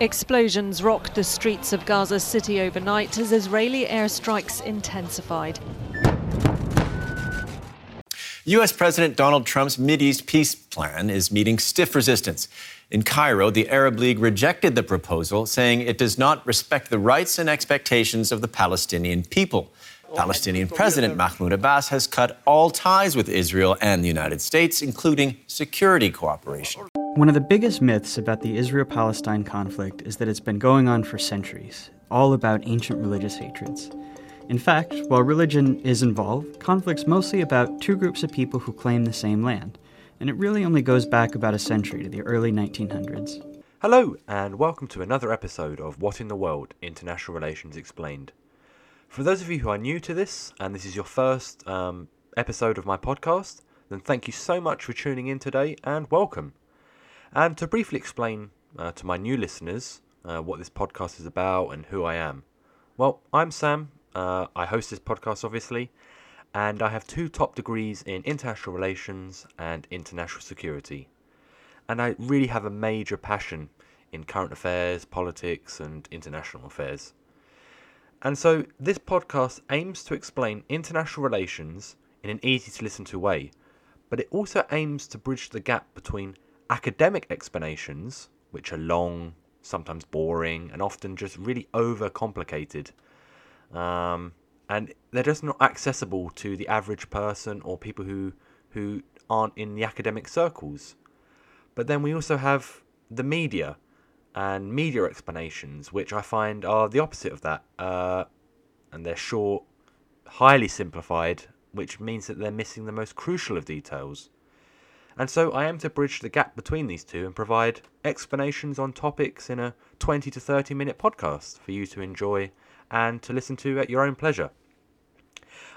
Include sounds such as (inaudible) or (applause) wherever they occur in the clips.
Explosions rocked the streets of Gaza City overnight as Israeli airstrikes intensified. U.S. President Donald Trump's Mideast peace plan is meeting stiff resistance. In Cairo, the Arab League rejected the proposal, saying it does not respect the rights and expectations of the Palestinian people. Palestinian President Mahmoud Abbas has cut all ties with Israel and the United States, including security cooperation. One of the biggest myths about the Israel Palestine conflict is that it's been going on for centuries, all about ancient religious hatreds. In fact, while religion is involved, conflict's mostly about two groups of people who claim the same land, and it really only goes back about a century to the early 1900s. Hello, and welcome to another episode of What in the World International Relations Explained. For those of you who are new to this, and this is your first um, episode of my podcast, then thank you so much for tuning in today and welcome. And to briefly explain uh, to my new listeners uh, what this podcast is about and who I am. Well, I'm Sam. Uh, I host this podcast, obviously, and I have two top degrees in international relations and international security. And I really have a major passion in current affairs, politics, and international affairs. And so this podcast aims to explain international relations in an easy to listen to way, but it also aims to bridge the gap between academic explanations, which are long, sometimes boring, and often just really overcomplicated. Um, and they're just not accessible to the average person or people who who aren't in the academic circles. But then we also have the media and media explanations, which I find are the opposite of that. Uh, and they're short, highly simplified, which means that they're missing the most crucial of details. And so I am to bridge the gap between these two and provide explanations on topics in a 20 to 30 minute podcast for you to enjoy and to listen to at your own pleasure.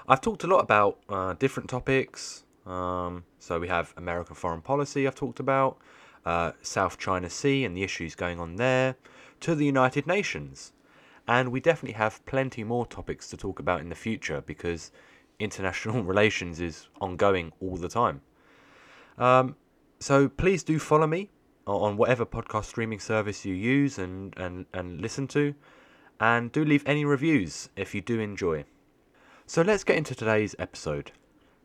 I've talked a lot about uh, different topics. Um, so we have American foreign policy, I've talked about, uh, South China Sea and the issues going on there, to the United Nations. And we definitely have plenty more topics to talk about in the future because international (laughs) relations is ongoing all the time. Um, so please do follow me on whatever podcast streaming service you use and, and, and listen to. And do leave any reviews if you do enjoy. So let's get into today's episode.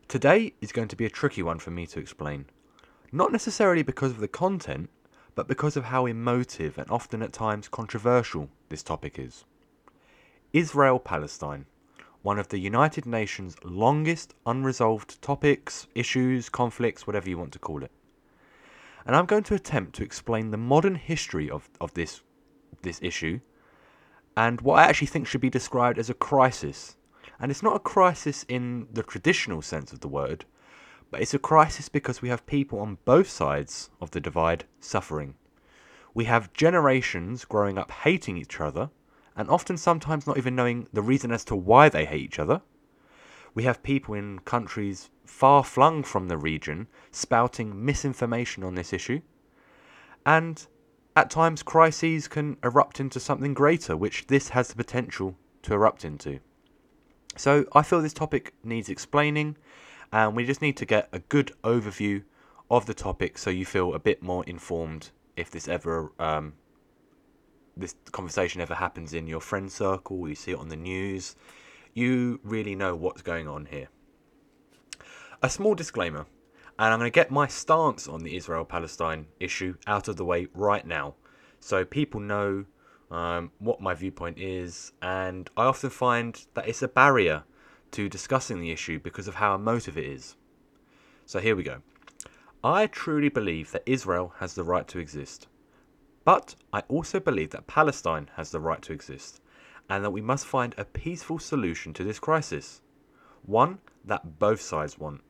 Today is going to be a tricky one for me to explain. Not necessarily because of the content, but because of how emotive and often at times controversial this topic is. Israel Palestine, one of the United Nations' longest unresolved topics, issues, conflicts, whatever you want to call it. And I'm going to attempt to explain the modern history of, of this, this issue and what I actually think should be described as a crisis. And it's not a crisis in the traditional sense of the word, but it's a crisis because we have people on both sides of the divide suffering. We have generations growing up hating each other, and often sometimes not even knowing the reason as to why they hate each other. We have people in countries far flung from the region spouting misinformation on this issue. And at times, crises can erupt into something greater, which this has the potential to erupt into. So I feel this topic needs explaining, and we just need to get a good overview of the topic so you feel a bit more informed if this ever um, this conversation ever happens in your friend circle, you see it on the news, you really know what's going on here. A small disclaimer, and I'm going to get my stance on the Israel Palestine issue out of the way right now so people know um, what my viewpoint is, and I often find that it's a barrier to discussing the issue because of how emotive it is. So here we go. I truly believe that Israel has the right to exist. But I also believe that Palestine has the right to exist, and that we must find a peaceful solution to this crisis. One that both sides want.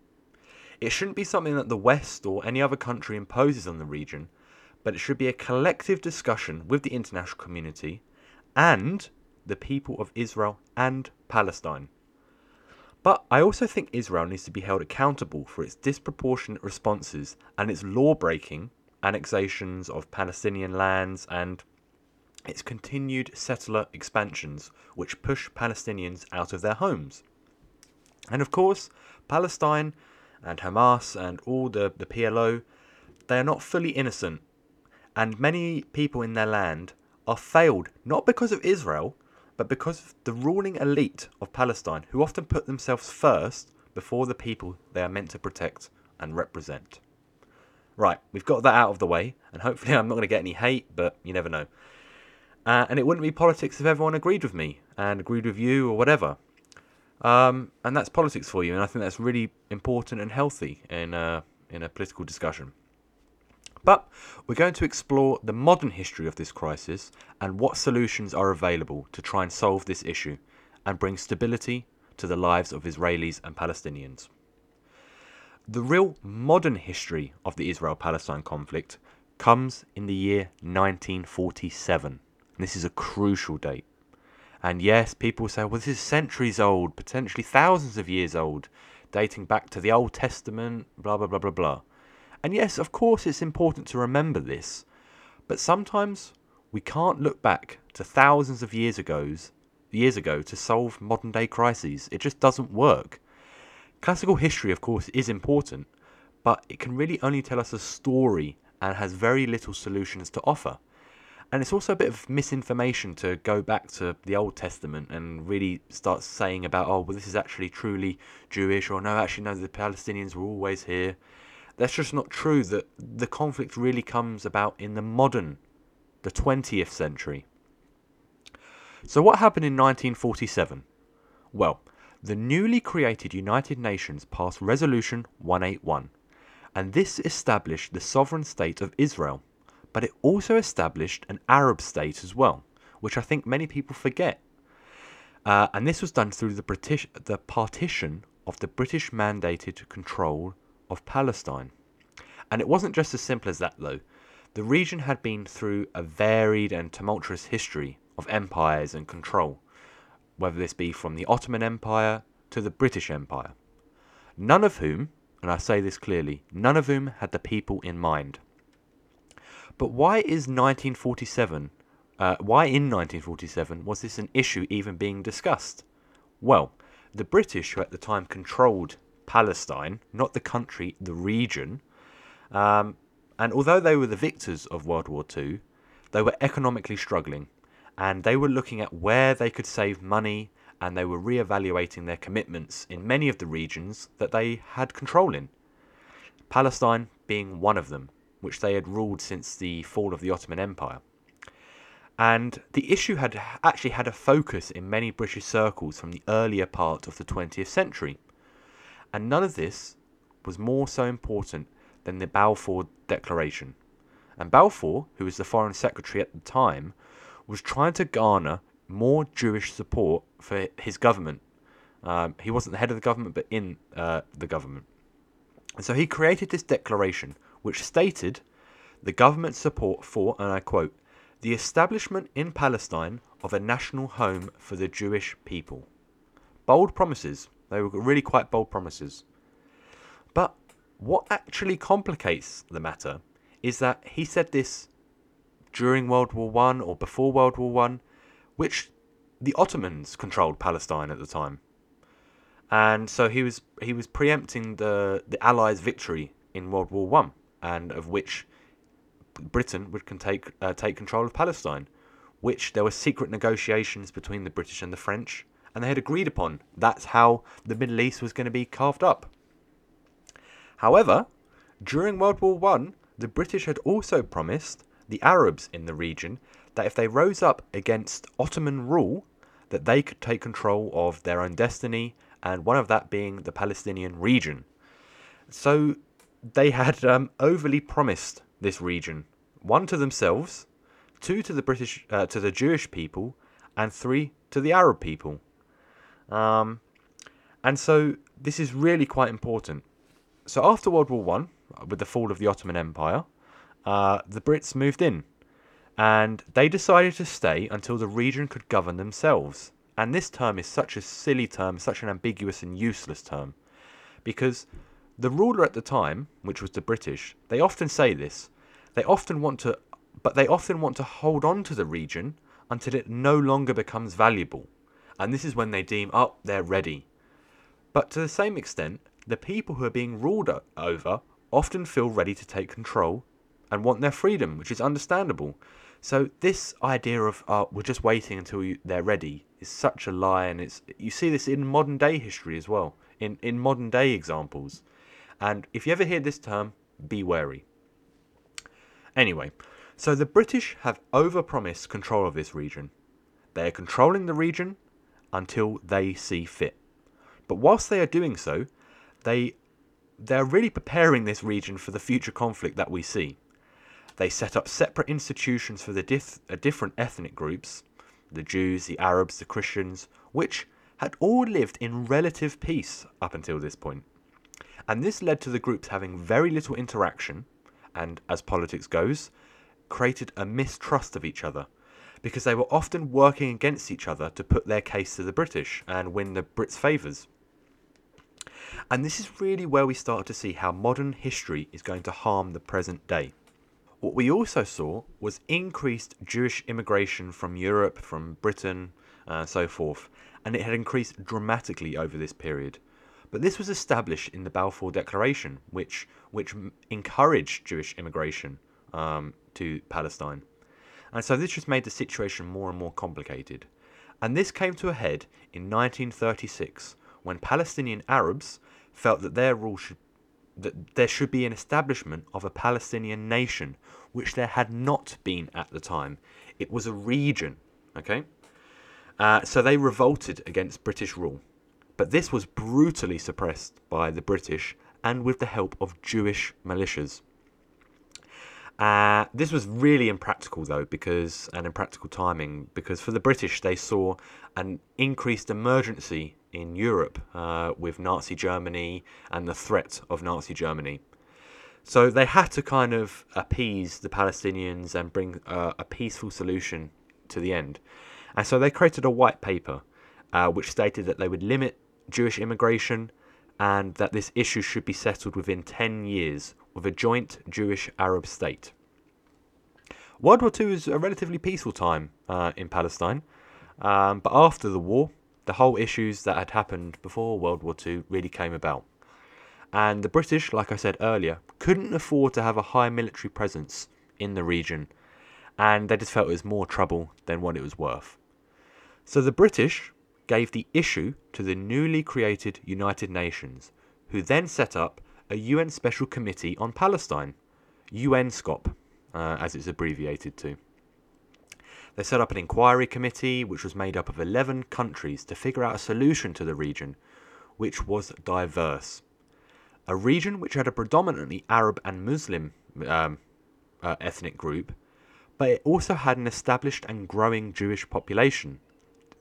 It shouldn't be something that the West or any other country imposes on the region, but it should be a collective discussion with the international community and the people of Israel and Palestine. But I also think Israel needs to be held accountable for its disproportionate responses and its law breaking, annexations of Palestinian lands, and its continued settler expansions, which push Palestinians out of their homes. And of course, Palestine and Hamas and all the, the PLO, they are not fully innocent, and many people in their land are failed not because of Israel, but because of the ruling elite of Palestine, who often put themselves first before the people they are meant to protect and represent. Right, we've got that out of the way, and hopefully I'm not going to get any hate, but you never know. Uh, and it wouldn't be politics if everyone agreed with me and agreed with you or whatever. Um, and that's politics for you, and I think that's really important and healthy in uh, in a political discussion. But we're going to explore the modern history of this crisis and what solutions are available to try and solve this issue and bring stability to the lives of Israelis and Palestinians. The real modern history of the Israel Palestine conflict comes in the year 1947. This is a crucial date. And yes, people say, well, this is centuries old, potentially thousands of years old, dating back to the Old Testament, blah, blah, blah, blah, blah. And yes, of course, it's important to remember this, but sometimes we can't look back to thousands of years ago's years ago to solve modern day crises. It just doesn't work. Classical history, of course, is important, but it can really only tell us a story and has very little solutions to offer. And it's also a bit of misinformation to go back to the Old Testament and really start saying about, oh, well, this is actually truly Jewish, or no, actually, no, the Palestinians were always here. That's just not true. That the conflict really comes about in the modern, the 20th century. So, what happened in 1947? Well, the newly created United Nations passed Resolution 181, and this established the sovereign state of Israel, but it also established an Arab state as well, which I think many people forget. Uh, and this was done through the British, the partition of the British mandated control of Palestine. And it wasn't just as simple as that, though. The region had been through a varied and tumultuous history of empires and control, whether this be from the Ottoman Empire to the British Empire. None of whom, and I say this clearly, none of whom had the people in mind. But why is 1947, uh, why in 1947 was this an issue even being discussed? Well, the British, who at the time controlled Palestine, not the country, the region. Um, and although they were the victors of World War II, they were economically struggling and they were looking at where they could save money and they were re-evaluating their commitments in many of the regions that they had control in. Palestine being one of them, which they had ruled since the fall of the Ottoman Empire. And the issue had actually had a focus in many British circles from the earlier part of the 20th century. And none of this was more so important than the Balfour Declaration. And Balfour, who was the Foreign Secretary at the time, was trying to garner more Jewish support for his government. Um, he wasn't the head of the government, but in uh, the government. And so he created this declaration, which stated the government's support for, and I quote, the establishment in Palestine of a national home for the Jewish people. Bold promises, they were really quite bold promises. But what actually complicates the matter is that he said this during World War One or before World War One, which the Ottomans controlled Palestine at the time, and so he was he was preempting the the Allies' victory in World War One, and of which Britain would can take uh, take control of Palestine, which there were secret negotiations between the British and the French and they had agreed upon. That's how the Middle East was going to be carved up. However, during World War One, the British had also promised the Arabs in the region that if they rose up against Ottoman rule, that they could take control of their own destiny, and one of that being the Palestinian region. So they had um, overly promised this region, one to themselves, two to the British, uh, to the Jewish people, and three to the Arab people. Um, and so this is really quite important. So after World War One, with the fall of the Ottoman Empire, uh, the Brits moved in, and they decided to stay until the region could govern themselves. And this term is such a silly term, such an ambiguous and useless term, because the ruler at the time, which was the British, they often say this. They often want to, but they often want to hold on to the region until it no longer becomes valuable and this is when they deem, oh, they're ready. But to the same extent, the people who are being ruled over often feel ready to take control and want their freedom, which is understandable. So this idea of uh, we're just waiting until you, they're ready is such a lie, and it's you see this in modern day history as well, in in modern day examples. And if you ever hear this term, be wary. Anyway, so the British have overpromised control of this region. They are controlling the region until they see fit. But whilst they are doing so, they they're really preparing this region for the future conflict that we see. They set up separate institutions for the dif- uh, different ethnic groups the Jews, the Arabs, the Christians, which had all lived in relative peace up until this point. And this led to the groups having very little interaction, and as politics goes, created a mistrust of each other because they were often working against each other to put their case to the British and win the Brits' favours. And this is really where we start to see how modern history is going to harm the present day. What we also saw was increased Jewish immigration from Europe, from Britain, uh, so forth, and it had increased dramatically over this period. But this was established in the Balfour Declaration, which which encouraged Jewish immigration um, to Palestine, and so this just made the situation more and more complicated. And this came to a head in 1936 when Palestinian Arabs felt that their rule should that there should be an establishment of a Palestinian nation, which there had not been at the time. It was a region, okay? Uh, so they revolted against British rule. But this was brutally suppressed by the British and with the help of Jewish militias. Uh, this was really impractical, though, because and impractical timing, because for the British they saw an increased emergency in Europe uh, with Nazi Germany and the threat of Nazi Germany. So they had to kind of appease the Palestinians and bring uh, a peaceful solution to the end. And so they created a white paper uh, which stated that they would limit Jewish immigration and that this issue should be settled within 10 years with a joint Jewish Arab state. World War II is a relatively peaceful time uh, in Palestine, um, but after the war, the whole issues that had happened before World War II really came about. And the British, like I said earlier, couldn't afford to have a high military presence in the region, and they just felt it was more trouble than what it was worth. So the British gave the issue to the newly created United Nations, who then set up a UN Special Committee on Palestine, UNSCOP, uh, as it's abbreviated to. They set up an inquiry committee which was made up of 11 countries to figure out a solution to the region, which was diverse. A region which had a predominantly Arab and Muslim um, uh, ethnic group, but it also had an established and growing Jewish population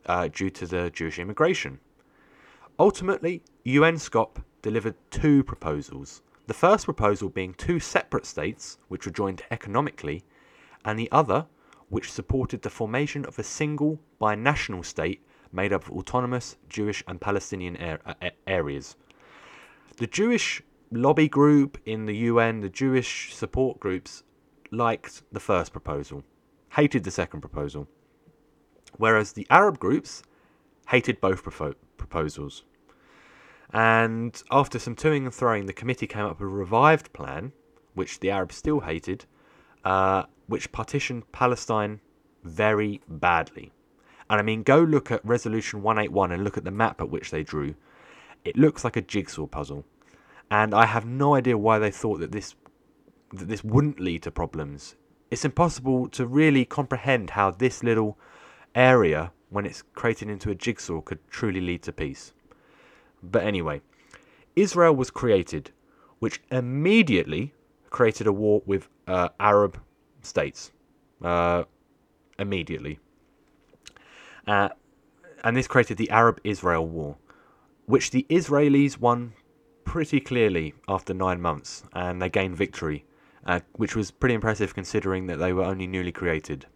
uh, due to the Jewish immigration. Ultimately, UNSCOP delivered two proposals. The first proposal being two separate states, which were joined economically, and the other which supported the formation of a single binational state made up of autonomous Jewish and Palestinian areas. The Jewish lobby group in the UN, the Jewish support groups, liked the first proposal, hated the second proposal, whereas the Arab groups hated both propo- proposals. And after some toing and throwing, the committee came up with a revived plan, which the Arabs still hated, uh, which partitioned Palestine very badly. And I mean, go look at Resolution 181 and look at the map at which they drew. It looks like a jigsaw puzzle. And I have no idea why they thought that this that this wouldn't lead to problems. It's impossible to really comprehend how this little area, when it's created into a jigsaw, could truly lead to peace. But anyway, Israel was created, which immediately created a war with uh, Arab states uh, immediately. Uh, and this created the Arab Israel War, which the Israelis won pretty clearly after nine months, and they gained victory, uh, which was pretty impressive considering that they were only newly created.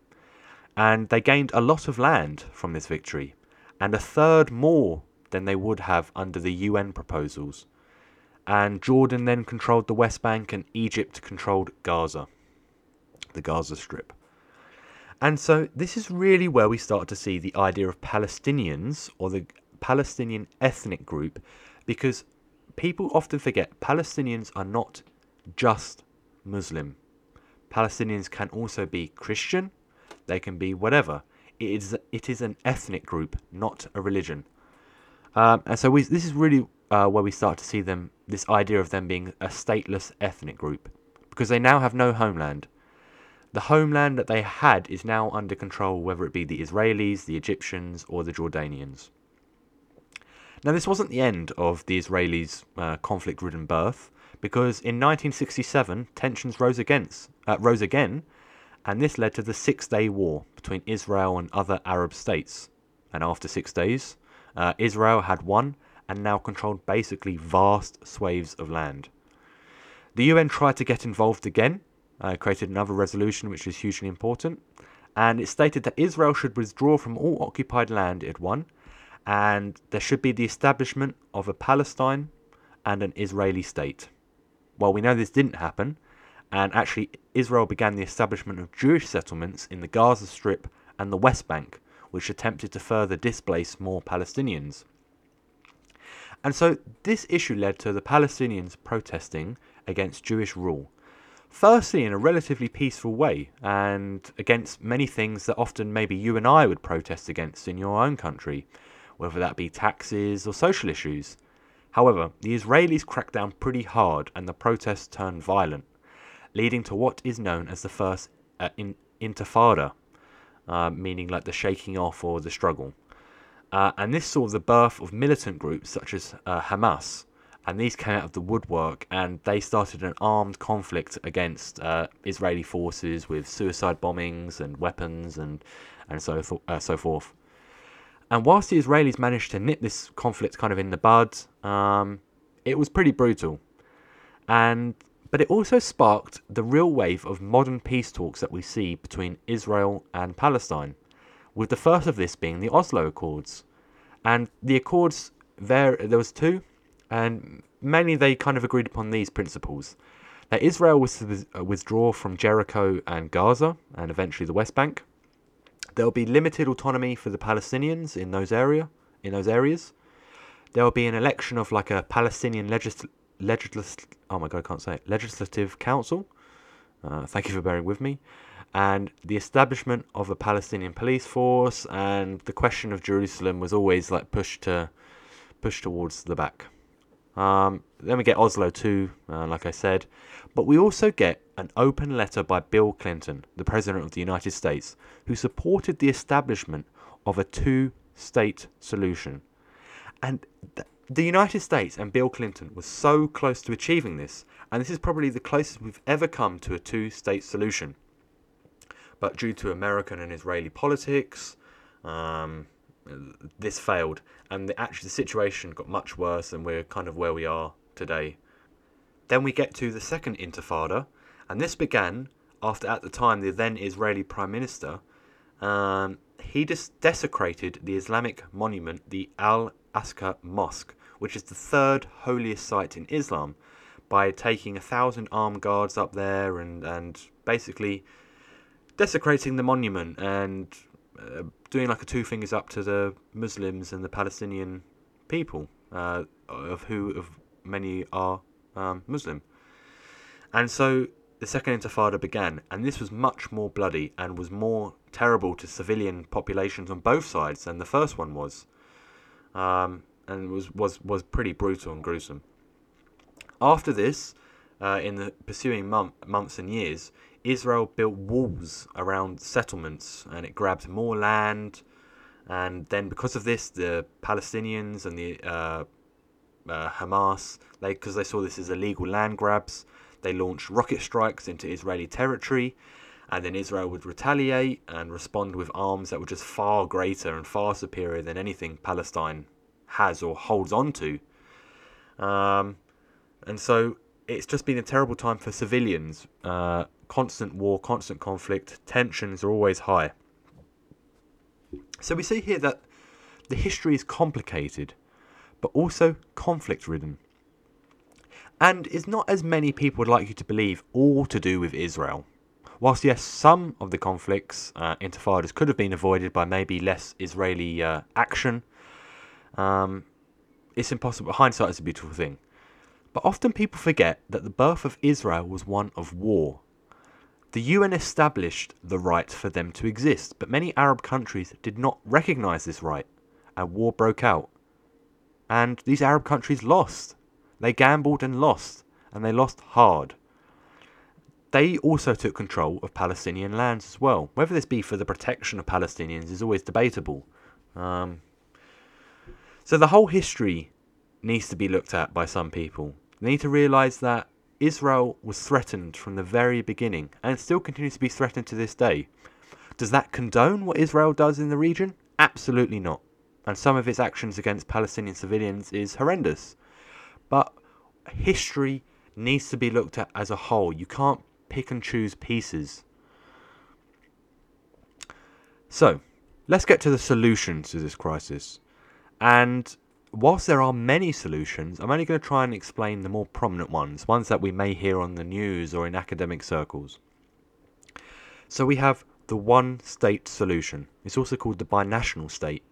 And they gained a lot of land from this victory, and a third more than they would have under the UN proposals. And Jordan then controlled the West Bank, and Egypt controlled Gaza the Gaza Strip. And so this is really where we start to see the idea of Palestinians or the Palestinian ethnic group because people often forget Palestinians are not just Muslim. Palestinians can also be Christian, they can be whatever. It is it is an ethnic group, not a religion. Um, and so we, this is really uh, where we start to see them this idea of them being a stateless ethnic group because they now have no homeland. The homeland that they had is now under control, whether it be the Israelis, the Egyptians, or the Jordanians. Now, this wasn't the end of the Israelis' uh, conflict ridden birth, because in 1967 tensions rose, against, uh, rose again, and this led to the Six Day War between Israel and other Arab states. And after six days, uh, Israel had won and now controlled basically vast swathes of land. The UN tried to get involved again, uh, created another resolution which is hugely important, and it stated that Israel should withdraw from all occupied land it won, and there should be the establishment of a Palestine and an Israeli state. Well, we know this didn't happen, and actually, Israel began the establishment of Jewish settlements in the Gaza Strip and the West Bank, which attempted to further displace more Palestinians. And so, this issue led to the Palestinians protesting against Jewish rule. Firstly, in a relatively peaceful way, and against many things that often maybe you and I would protest against in your own country, whether that be taxes or social issues. However, the Israelis cracked down pretty hard and the protests turned violent, leading to what is known as the first uh, in- intifada, uh, meaning like the shaking off or the struggle. Uh, and this saw the birth of militant groups such as uh, Hamas, and these came out of the woodwork and they started an armed conflict against uh, Israeli forces with suicide bombings and weapons and and so th- uh, so forth. And whilst the Israelis managed to nip this conflict kind of in the bud, um, it was pretty brutal. And but it also sparked the real wave of modern peace talks that we see between Israel and Palestine, with the first of this being the Oslo Accords. And the Accords there there was two and mainly they kind of agreed upon these principles. That Israel was to uh, withdraw from Jericho and Gaza, and eventually the West Bank. There will be limited autonomy for the Palestinians in those area in those areas. There will be an election of like a Palestinian legisl- legisl- oh my god, I can't say it, legislative council. Uh, thank you for bearing with me. And the establishment of a Palestinian police force, and the question of Jerusalem was always like pushed to pushed towards the back. Um, then we get Oslo too, uh, like I said. But we also get an open letter by Bill Clinton, the President of the United States, who supported the establishment of a two state solution. And th- the United States and Bill Clinton was so close to achieving this, and this is probably the closest we've ever come to a two state solution. But due to American and Israeli politics, um, this failed, and the, actually the situation got much worse, and we're kind of where we are today. Then we get to the second Intifada, and this began after, at the time, the then Israeli Prime Minister um, he desecrated the Islamic monument, the Al Aqsa Mosque, which is the third holiest site in Islam, by taking a thousand armed guards up there and and basically desecrating the monument and uh, doing like a two fingers up to the Muslims and the Palestinian people, uh, of who of many are um, Muslim. And so the second intifada began, and this was much more bloody and was more terrible to civilian populations on both sides than the first one was, um, and was, was was pretty brutal and gruesome. After this, uh, in the pursuing month, months and years, Israel built walls around settlements, and it grabbed more land. And then, because of this, the Palestinians and the uh, uh, Hamas, they because they saw this as illegal land grabs, they launched rocket strikes into Israeli territory, and then Israel would retaliate and respond with arms that were just far greater and far superior than anything Palestine has or holds on to. Um, and so it's just been a terrible time for civilians. Uh, constant war, constant conflict, tensions are always high. So we see here that the history is complicated, but also conflict ridden and is not as many people would like you to believe all to do with Israel. Whilst, yes, some of the conflicts, uh, intifadas, could have been avoided by maybe less Israeli uh, action, um, it's impossible. Hindsight is a beautiful thing. But often people forget that the birth of Israel was one of war. The UN established the right for them to exist, but many Arab countries did not recognize this right, and war broke out. And these Arab countries lost. They gambled and lost, and they lost hard. They also took control of Palestinian lands as well. Whether this be for the protection of Palestinians is always debatable. Um, so the whole history needs to be looked at by some people. They need to realize that Israel was threatened from the very beginning and still continues to be threatened to this day. Does that condone what Israel does in the region? Absolutely not. And some of its actions against Palestinian civilians is horrendous. But history needs to be looked at as a whole. You can't pick and choose pieces. So, let's get to the solutions to this crisis. And whilst there are many solutions, I'm only going to try and explain the more prominent ones, ones that we may hear on the news or in academic circles. So we have the one state solution. It's also called the binational state.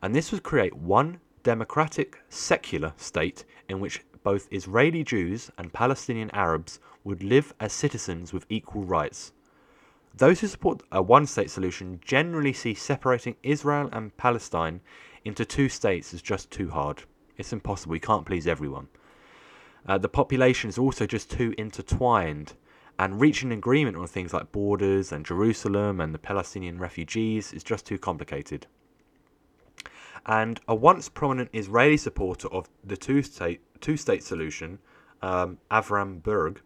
And this would create one democratic, secular state in which both Israeli Jews and Palestinian Arabs would live as citizens with equal rights. Those who support a one state solution generally see separating Israel and Palestine into two states is just too hard. It's impossible. You can't please everyone. Uh, the population is also just too intertwined, and reaching an agreement on things like borders and Jerusalem and the Palestinian refugees is just too complicated. And a once prominent Israeli supporter of the two state two state solution, um, Avram Burg,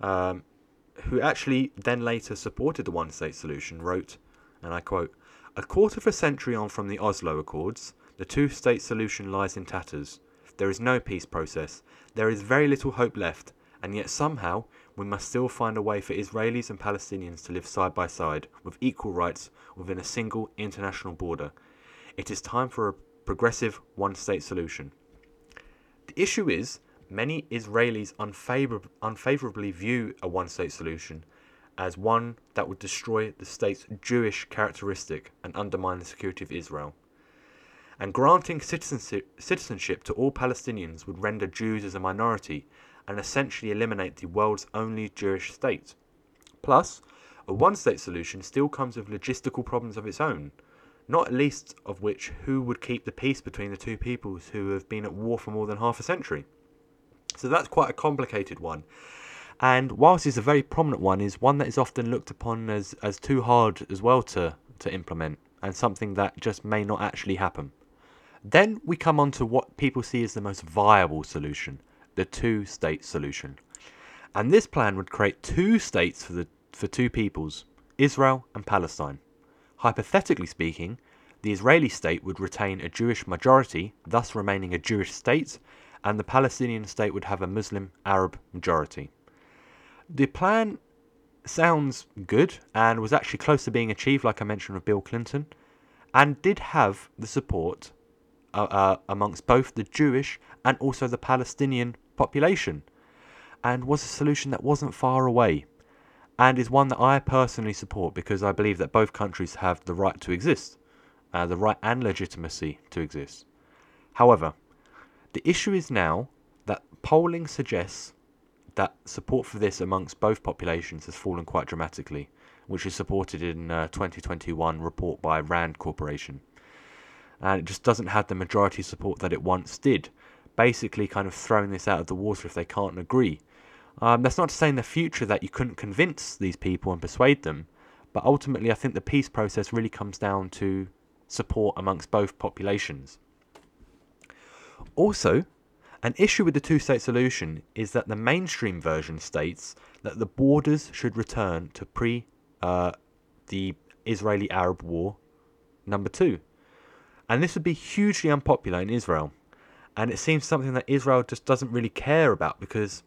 um, who actually then later supported the one state solution, wrote, and I quote, a quarter of a century on from the Oslo Accords, the two state solution lies in tatters. There is no peace process. There is very little hope left, and yet somehow we must still find a way for Israelis and Palestinians to live side by side with equal rights within a single international border. It is time for a progressive one state solution. The issue is, many Israelis unfavor- unfavorably view a one state solution as one that would destroy the state's Jewish characteristic and undermine the security of Israel. And granting citizenship, to all Palestinians would render Jews as a minority and essentially eliminate the world's only Jewish state. Plus, a one state solution still comes with logistical problems of its own, not least of which who would keep the peace between the two peoples who have been at war for more than half a century. So that's quite a complicated one and whilst it's a very prominent one, is one that is often looked upon as, as too hard as well to, to implement and something that just may not actually happen. Then we come on to what people see as the most viable solution, the two-state solution. And this plan would create two states for the for two peoples, Israel and Palestine. Hypothetically speaking, the Israeli state would retain a Jewish majority, thus remaining a Jewish state, and the Palestinian state would have a Muslim Arab majority. The plan sounds good and was actually close to being achieved, like I mentioned with Bill Clinton, and did have the support uh, uh, amongst both the Jewish and also the Palestinian population, and was a solution that wasn't far away, and is one that I personally support because I believe that both countries have the right to exist, uh, the right and legitimacy to exist. However, the issue is now that polling suggests that support for this amongst both populations has fallen quite dramatically, which is supported in a 2021 report by Rand Corporation. And it just doesn't have the majority support that it once did, basically kind of throwing this out of the water if they can't agree. Um, that's not to say in the future that you couldn't convince these people and persuade them, but ultimately I think the peace process really comes down to support amongst both populations. Also, an issue with the two state solution is that the mainstream version states that the borders should return to pre uh, the Israeli Arab War number two. And this would be hugely unpopular in Israel. And it seems something that Israel just doesn't really care about because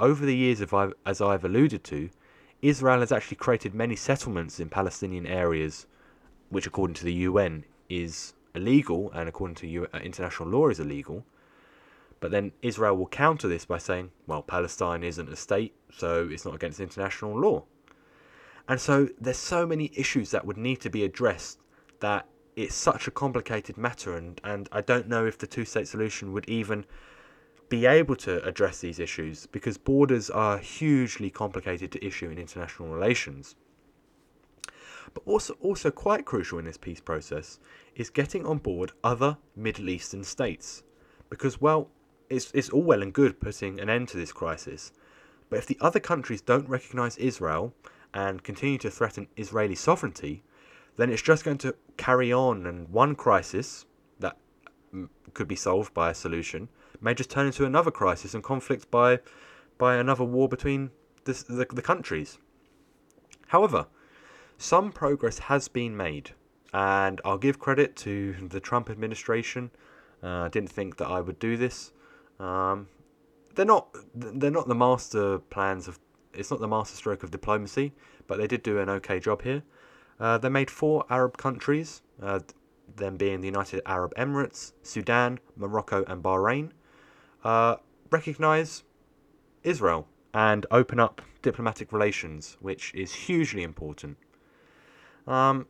over the years, as I've alluded to, Israel has actually created many settlements in Palestinian areas, which, according to the UN, is illegal and according to uh, international law is illegal. But then Israel will counter this by saying, well, Palestine isn't a state, so it's not against international law. And so there's so many issues that would need to be addressed that it's such a complicated matter, and, and I don't know if the two state solution would even be able to address these issues because borders are hugely complicated to issue in international relations. But also, also quite crucial in this peace process is getting on board other Middle Eastern states. Because, well, it's, it's all well and good putting an end to this crisis, but if the other countries don't recognise Israel and continue to threaten Israeli sovereignty, then it's just going to carry on, and one crisis that could be solved by a solution may just turn into another crisis and conflict by by another war between this, the, the countries. However, some progress has been made, and I'll give credit to the Trump administration. Uh, I didn't think that I would do this. Um, they're not they're not the master plans of it's not the master stroke of diplomacy, but they did do an okay job here. Uh, they made four Arab countries, uh, them being the United Arab Emirates, Sudan, Morocco, and Bahrain, uh, recognize Israel and open up diplomatic relations, which is hugely important. Um,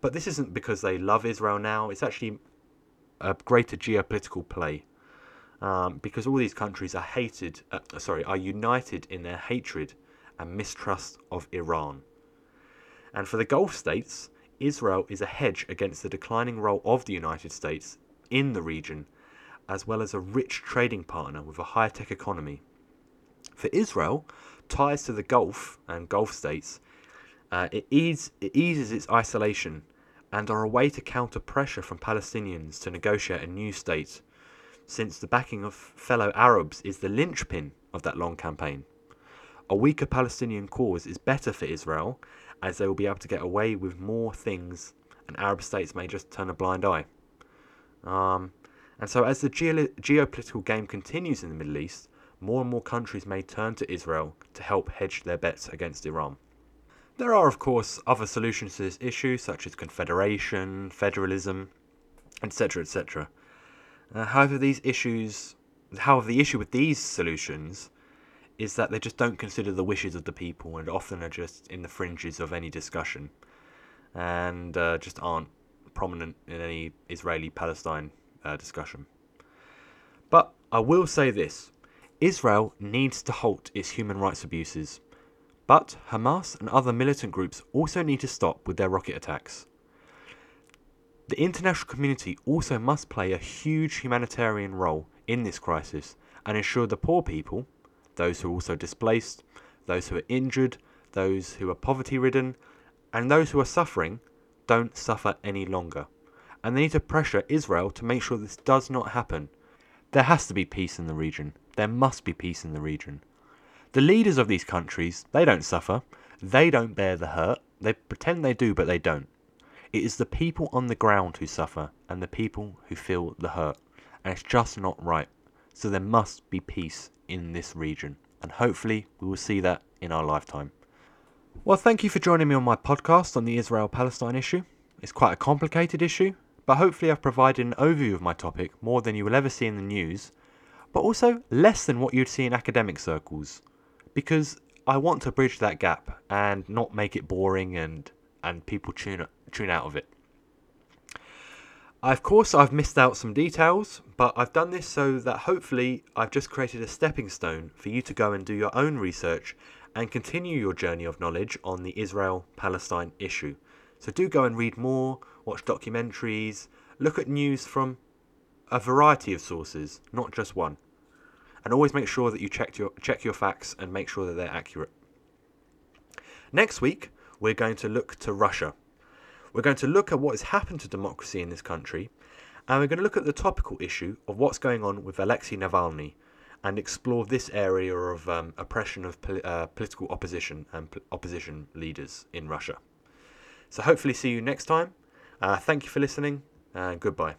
but this isn't because they love Israel now, it's actually a greater geopolitical play. Um, because all these countries are hated, uh, sorry, are united in their hatred and mistrust of Iran. And for the Gulf states, Israel is a hedge against the declining role of the United States in the region, as well as a rich trading partner with a high tech economy. For Israel, ties to the Gulf and Gulf states uh, it, ease, it eases its isolation and are a way to counter pressure from Palestinians to negotiate a new state, since the backing of fellow Arabs is the linchpin of that long campaign. A weaker Palestinian cause is better for Israel, as they will be able to get away with more things, and Arab states may just turn a blind eye. Um, and so, as the geopolitical game continues in the Middle East, more and more countries may turn to Israel to help hedge their bets against Iran. There are, of course, other solutions to this issue, such as confederation, federalism, etc., etc. Uh, however, these issues, however, the issue with these solutions is that they just don't consider the wishes of the people and often are just in the fringes of any discussion and uh, just aren't prominent in any Israeli Palestine uh, discussion. But I will say this Israel needs to halt its human rights abuses but Hamas and other militant groups also need to stop with their rocket attacks. The international community also must play a huge humanitarian role in this crisis and ensure the poor people, those who are also displaced, those who are injured, those who are poverty ridden, and those who are suffering don't suffer any longer. And they need to pressure Israel to make sure this does not happen. There has to be peace in the region. There must be peace in the region. The leaders of these countries, they don't suffer. They don't bear the hurt. They pretend they do, but they don't. It is the people on the ground who suffer and the people who feel the hurt. And it's just not right. So there must be peace in this region. And hopefully we will see that in our lifetime. Well, thank you for joining me on my podcast on the Israel Palestine issue. It's quite a complicated issue, but hopefully I've provided an overview of my topic more than you will ever see in the news, but also less than what you'd see in academic circles because I want to bridge that gap and not make it boring and and people tune tune out of it. Of course, I've missed out some details, but I've done this so that hopefully I've just created a stepping stone for you to go and do your own research and continue your journey of knowledge on the Israel Palestine issue. So do go and read more, watch documentaries, look at news from a variety of sources, not just one and always make sure that you check your check your facts and make sure that they're accurate. Next week, we're going to look to Russia. We're going to look at what has happened to democracy in this country, and we're going to look at the topical issue of what's going on with Alexei Navalny and explore this area of um, oppression of pol- uh, political opposition and p- opposition leaders in Russia. So, hopefully, see you next time. Uh, thank you for listening, and goodbye.